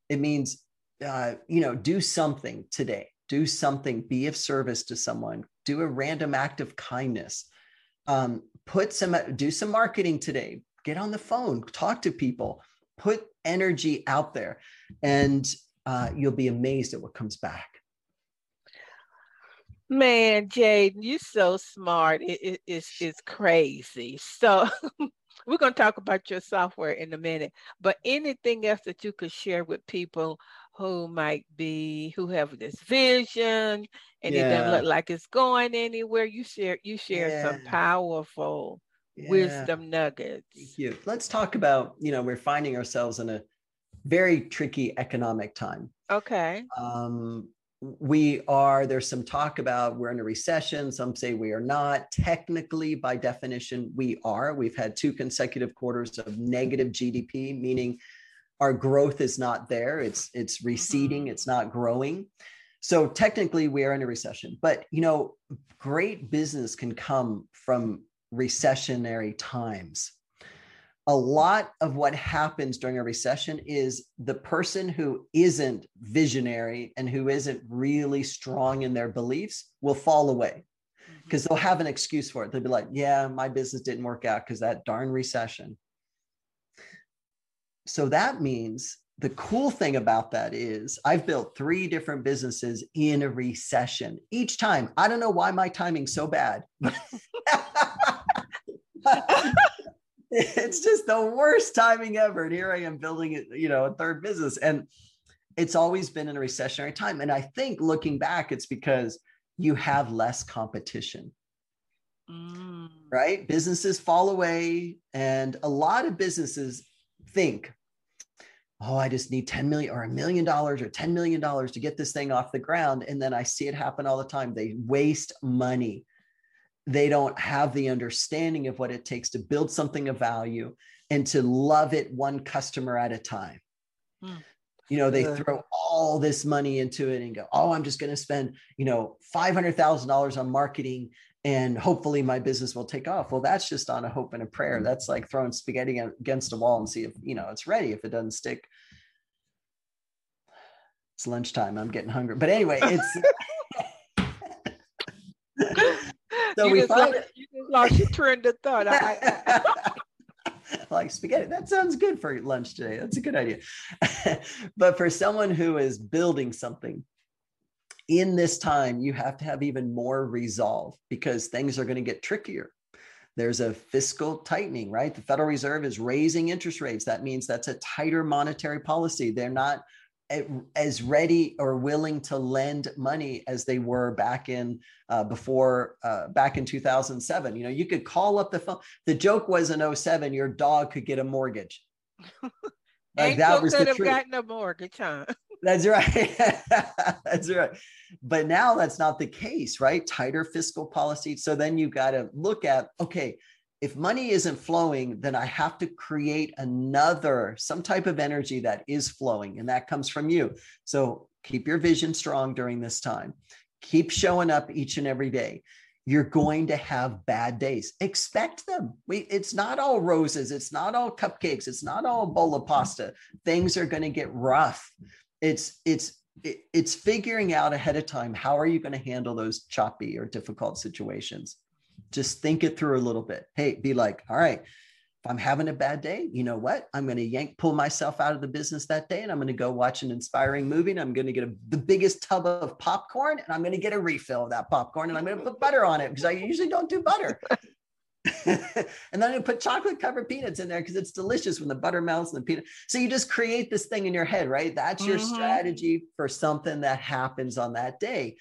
It means, uh, you know, do something today, do something, be of service to someone, do a random act of kindness, um, put some, do some marketing today, get on the phone, talk to people, put energy out there, and uh, you'll be amazed at what comes back. Man, Jaden, you're so smart. It, it, it's, it's crazy. So <laughs> we're going to talk about your software in a minute, but anything else that you could share with people who might be, who have this vision and yeah. it doesn't look like it's going anywhere, you share, you share yeah. some powerful yeah. wisdom nuggets. Thank you. Let's talk about, you know, we're finding ourselves in a very tricky economic time. Okay. Um, we are there's some talk about we're in a recession some say we are not technically by definition we are we've had two consecutive quarters of negative gdp meaning our growth is not there it's it's receding mm-hmm. it's not growing so technically we are in a recession but you know great business can come from recessionary times a lot of what happens during a recession is the person who isn't visionary and who isn't really strong in their beliefs will fall away because mm-hmm. they'll have an excuse for it. They'll be like, yeah, my business didn't work out because that darn recession. So that means the cool thing about that is I've built three different businesses in a recession. Each time, I don't know why my timing's so bad. <laughs> it's just the worst timing ever. And here I am building it, you know, a third business. And it's always been in a recessionary time. And I think looking back, it's because you have less competition. Mm. Right? Businesses fall away. And a lot of businesses think, oh, I just need 10 million or a million dollars or $10 million to get this thing off the ground. And then I see it happen all the time. They waste money. They don't have the understanding of what it takes to build something of value and to love it one customer at a time. Hmm. You know, they throw all this money into it and go, oh, I'm just going to spend, you know, $500,000 on marketing and hopefully my business will take off. Well, that's just on a hope and a prayer. Mm. That's like throwing spaghetti against a wall and see if, you know, it's ready. If it doesn't stick, it's lunchtime. I'm getting hungry. But anyway, it's <laughs> <laughs> so you we find lost, you just lost your train of thought. I, I... <laughs> like spaghetti. That sounds good for lunch today. That's a good idea. but for someone who is building something, in this time, you have to have even more resolve because things are going to get trickier. There's a fiscal tightening, right? The Federal Reserve is raising interest rates. That means that's a tighter monetary policy. They're not as ready or willing to lend money as they were back in uh, before uh, back in 2007 you know you could call up the phone the joke was in 07 your dog could get a mortgage <laughs> like that was the have truth. gotten a mortgage huh that's right. <laughs> that's right. But now that's not the case, right? Tighter fiscal policy. So then you got to look at okay, if money isn't flowing, then I have to create another, some type of energy that is flowing, and that comes from you. So keep your vision strong during this time. Keep showing up each and every day you're going to have bad days. Expect them. We, it's not all roses. It's not all cupcakes. It's not all bowl of pasta. Things are going to get rough it's it's it's figuring out ahead of time how are you going to handle those choppy or difficult situations? Just think it through a little bit. Hey be like all right if i'm having a bad day you know what? I'm going to yank pull myself out of the business that day and i'm going to go watch an inspiring movie and i'm going to get a, the biggest tub of popcorn and i'm going to get a refill of that popcorn and i'm going to put butter on it because i usually don't do butter <laughs> <laughs> and then you put chocolate covered peanuts in there because it's delicious when the butter melts and the peanut. So you just create this thing in your head, right? That's your mm-hmm. strategy for something that happens on that day.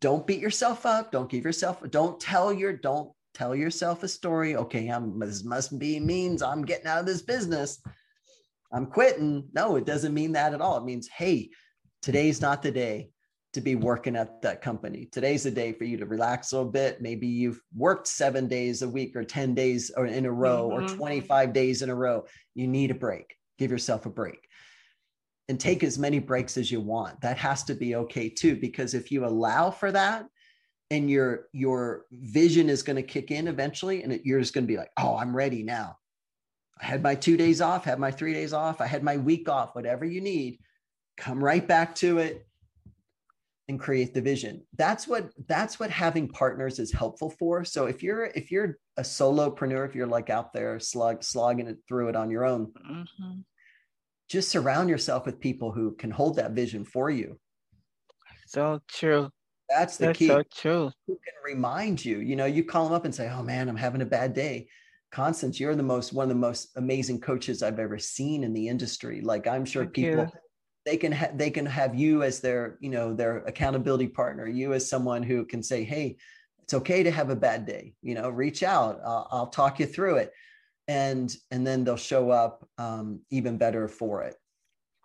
Don't beat yourself up. Don't give yourself, don't tell your, don't tell yourself a story. Okay, I'm this must be means I'm getting out of this business. I'm quitting. No, it doesn't mean that at all. It means, hey, today's not the day to be working at that company. Today's the day for you to relax a little bit. Maybe you've worked seven days a week or 10 days or in a row mm-hmm. or 25 days in a row. You need a break. Give yourself a break and take as many breaks as you want. That has to be okay too, because if you allow for that, and your your vision is going to kick in eventually, and it, you're just going to be like, "Oh, I'm ready now." I had my two days off, had my three days off, I had my week off, whatever you need. Come right back to it and create the vision that's what that's what having partners is helpful for. So if you're if you're a solopreneur if you're like out there slug slogging it through it on your own mm-hmm. just surround yourself with people who can hold that vision for you. So true. That's the that's key. so true. Who can remind you? You know you call them up and say oh man i'm having a bad day. Constance you're the most one of the most amazing coaches i've ever seen in the industry. Like i'm sure Thank people you they can ha- they can have you as their you know their accountability partner you as someone who can say hey it's okay to have a bad day you know reach out i'll, I'll talk you through it. And and then they'll show up um, even better for it.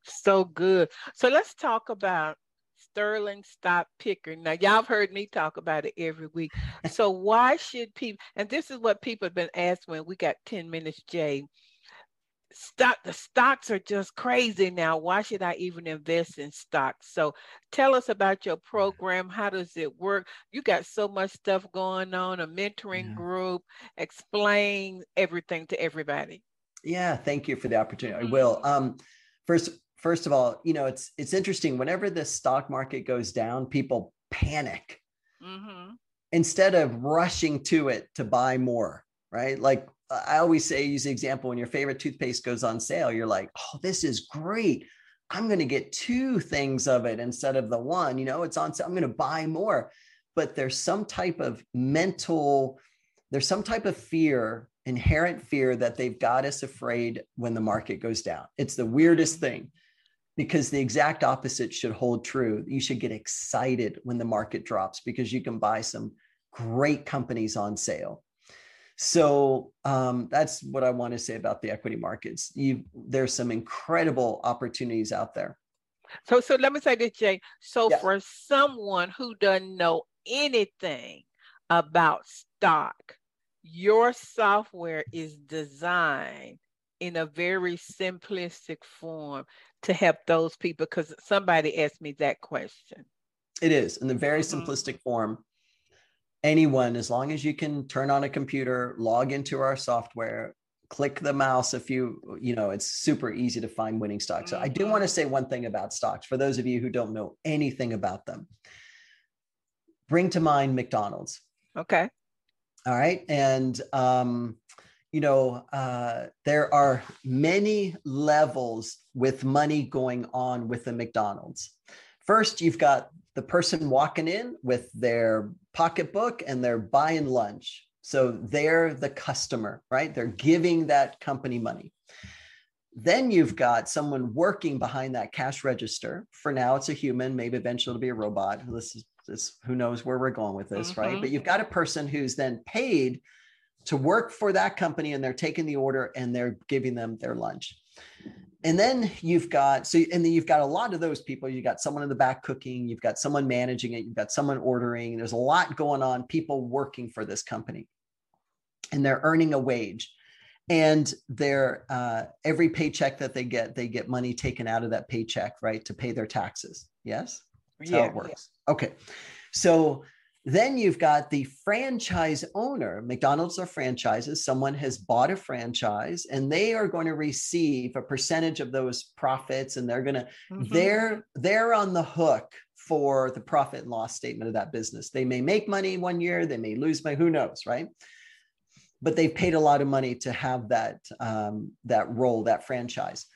So good. So let's talk about sterling stock picker. Now y'all have heard me talk about it every week. So why should people and this is what people have been asking when we got 10 minutes jay stock the stocks are just crazy now. Why should i even invest in stocks? So tell us about your program. How does it work? You got so much stuff going on a mentoring yeah. group. Explain everything to everybody. Yeah thank you for the opportunity. I will. Um first first of all you know it's it's interesting. Whenever the stock market goes down people panic. Mm-hmm. instead of rushing to it to buy more right? Like I always say, use the example when your favorite toothpaste goes on sale, you're like, oh, this is great. I'm going to get two things of it instead of the one. You know, it's on sale. I'm going to buy more. But there's some type of mental, there's some type of fear, inherent fear that they've got us afraid when the market goes down. It's the weirdest thing because the exact opposite should hold true. You should get excited when the market drops because you can buy some great companies on sale. So um, that's what I want to say about the equity markets. You, there's some incredible opportunities out there. So, so let me say this, Jay. So, yeah. for someone who doesn't know anything about stock, your software is designed in a very simplistic form to help those people. Because somebody asked me that question. It is in the very mm-hmm. simplistic form anyone, as long as you can turn on a computer, log into our software, click the mouse a few, you know, it's super easy to find winning stocks. So I do want to mm-hmm. say one thing about stocks for those of you who don't know anything about them. Bring to mind McDonald's. Okay. All right. And, um, you know, uh, there are many levels with money going on with the McDonald's. First, you've got the person walking in with their pocketbook and they're buying lunch. So they're the customer, right? They're giving that company money. Then you've got someone working behind that cash register. For now, it's a human. Maybe eventually it'll be a robot. This is this, who knows where we're going with this, mm-hmm. right? But you've got a person who's then paid to work for that company and they're taking the order and they're giving them their lunch and then you've got so and then you've got a lot of those people. You've got someone in the back cooking. You've got someone managing it. You've got someone ordering. There's a lot going on people working for this company. And they're earning a wage. And they're uh, every paycheck that they get they get money taken out of that paycheck right to pay their taxes. Yes? That's yeah, how it works. Yeah. okay. So then you've got the franchise owner. McDonald's are franchises. Someone has bought a franchise and they are going to receive a percentage of those profits and they're going to mm-hmm. they're they're on the hook for the profit and loss statement of that business. They may make money one year, they may lose money, who knows, right? But they've paid a lot of money to have that um, that role, that franchise.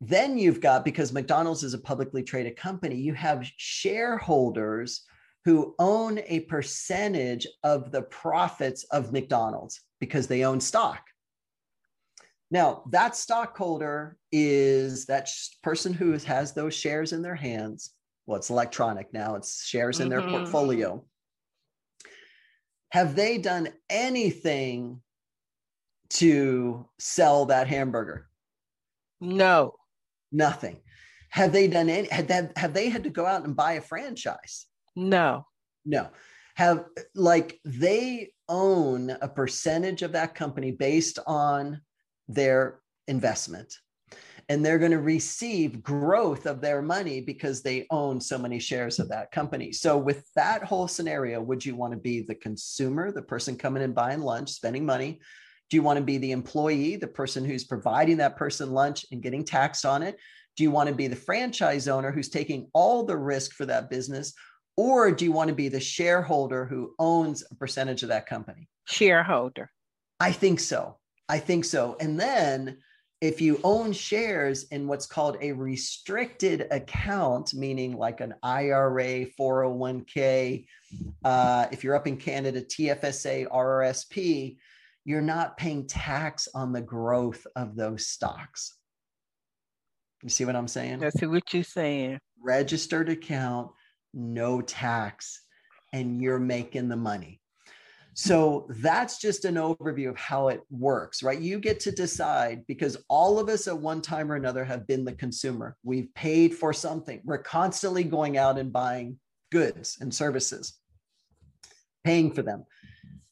Then you've got because McDonald's is a publicly traded company, you have shareholders who own a percentage of the profits of McDonald's because they own stock. Now, that stockholder is that person who has those shares in their hands. Well, it's electronic now, it's shares in mm-hmm. their portfolio. Have they done anything to sell that hamburger? No. Nothing. Have they done any had that have they had to go out and buy a franchise? No. No. Have like they own a percentage of that company based on their investment. And they're going to receive growth of their money because they own so many shares of that company. So, with that whole scenario, would you want to be the consumer, the person coming and buying lunch, spending money? Do you want to be the employee, the person who's providing that person lunch and getting taxed on it? Do you want to be the franchise owner who's taking all the risk for that business? Or do you want to be the shareholder who owns a percentage of that company? Shareholder. I think so. I think so. And then if you own shares in what's called a restricted account, meaning like an IRA, 401k, uh, if you're up in Canada, TFSA, RRSP, you're not paying tax on the growth of those stocks. You see what I'm saying? I see what you're saying. Registered account no tax, and you're making the money. So that's just an overview of how it works, right? You get to decide because all of us at one time or another have been the consumer. We've paid for something. We're constantly going out and buying goods and services, paying for them.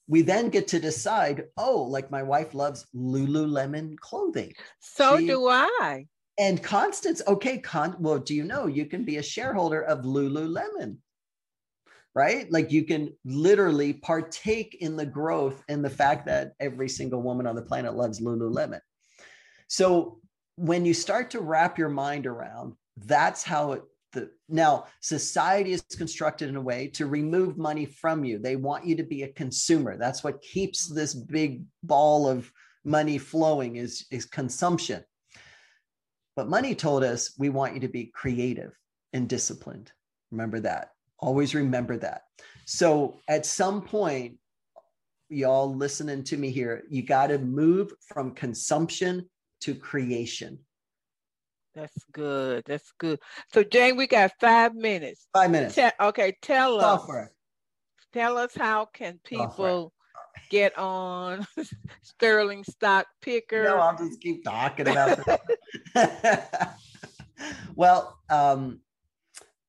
We then get to decide, oh, like my wife loves Lululemon clothing. So she, do I. And Constance, okay, Con, well, do you know you can be a shareholder of Lululemon? Right? Like you can literally partake in the growth and the fact that every single woman on the planet loves Lululemon. So when you start to wrap your mind around that's how it the, now society is constructed in a way to remove money from you they want you to be a consumer that's what keeps this big ball of money flowing is is consumption but money told us we want you to be creative and disciplined. Remember that. Always remember that. So at some point, y'all listening to me here, you got to move from consumption to creation. That's good. That's good. So Jaden, we got five minutes. Five minutes. okay, tell Software. us. tell us how can people get on <laughs> Sterling Stock Picker? No, I'll just keep talking about <laughs> it. <laughs> well, um,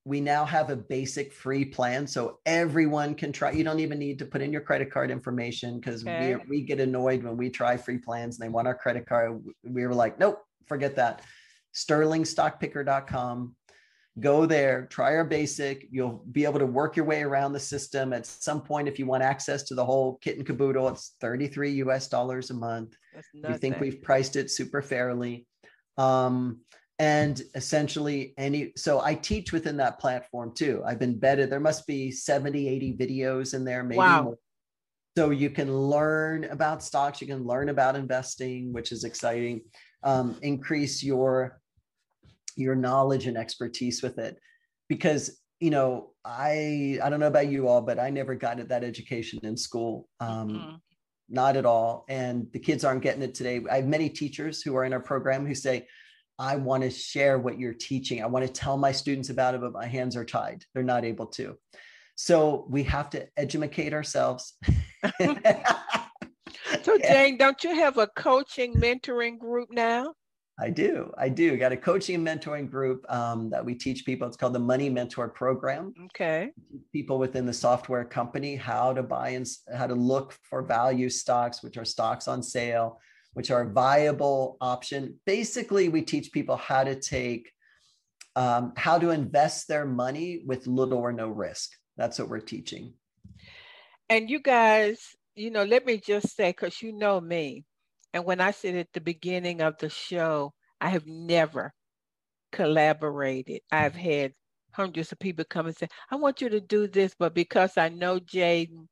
we now have a basic free plan so everyone can try you don't even need to put in your credit card information because okay. we, we get annoyed when we try free plans and they want our credit card we were like nope forget that sterlingstockpicker.com go there try our basic. You'll be able to work your way around the system. At some point if you want access to the whole kit and caboodle it's 33 us dollars a month. We think we've priced it super fairly. Um, and essentially any so i teach within that platform too. I've been vetted there must be 70 80 videos in there maybe wow. more. so you can learn about stocks you can learn about investing which is exciting. Um, increase your your knowledge and expertise with it because you know i i don't know about you all but i never got that education in school um, mm-hmm. not at all and the kids aren't getting it today i have many teachers who are in our program who say I want to share what you're teaching. I want to tell my students about it, but my hands are tied. They're not able to. So we have to educate ourselves. <laughs> <laughs> so, Jaden, don't you have a coaching mentoring group now? I do. I do. Got a coaching and mentoring group um, that we teach people. It's called the Money Mentor Program. Okay. People within the software company how to buy and how to look for value stocks, which are stocks on sale, which are a viable option. Basically, we teach people how to take, um, how to invest their money with little or no risk. That's what we're teaching. And you guys, you know, let me just say, because you know me, and when I said at the beginning of the show, I have never collaborated. I've mm-hmm. had hundreds of people come and say, I want you to do this, but because I know Jaden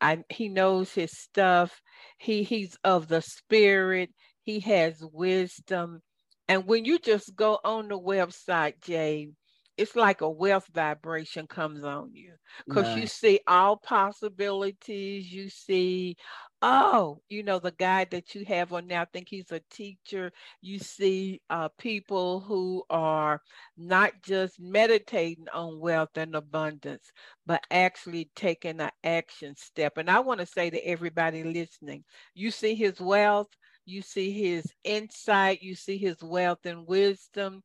I, he knows his stuff. He he's of the spirit. He has wisdom. And when you just go on the website, Jay, it's like a wealth vibration comes on you because nice. you see all possibilities. You see oh, you know, the guy that you have on now, I think he's a teacher. You see uh, people who are not just meditating on wealth and abundance, but actually taking an action step. And I want to say to everybody listening, you see his wealth, you see his insight, you see his wealth and wisdom.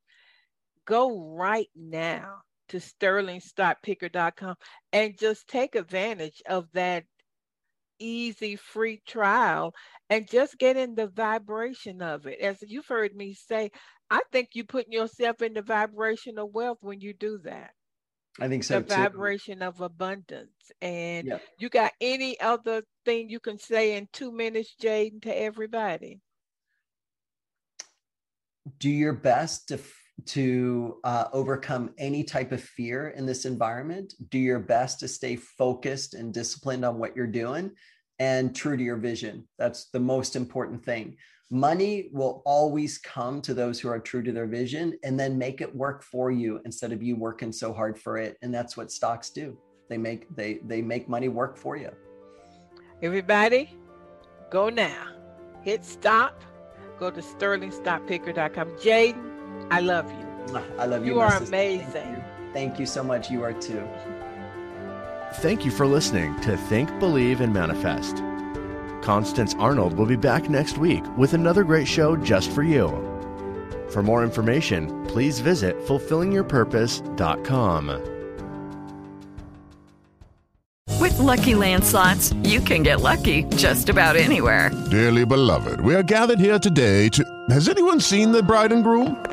Go right now to sterlingstockpicker.com and just take advantage of that easy free trial and just get in the vibration of it. As you've heard me say, I think you're putting yourself in the vibration of wealth when you do that. I think so. The too. vibration of abundance. And yep. you got any other thing you can say in two minutes, Jaden, to everybody? Do your best to to uh, overcome any type of fear in this environment. Do your best to stay focused and disciplined on what you're doing and true to your vision. That's the most important thing. Money will always come to those who are true to their vision and then make it work for you instead of you working so hard for it. And that's what stocks do. They make they they make money work for you. Everybody, go now. Hit stop. Go to sterlingstockpicker.com. Jaden, I love you. I love you. You are amazing. Thank you. Thank you so much. You are too. Thank you for listening to Think, Believe, and Manifest. Constance Arnold will be back next week with another great show just for you. For more information, please visit fulfillingyourpurpose.com. With lucky landslots, you can get lucky just about anywhere. Dearly beloved, we are gathered here today to. Has anyone seen the bride and groom?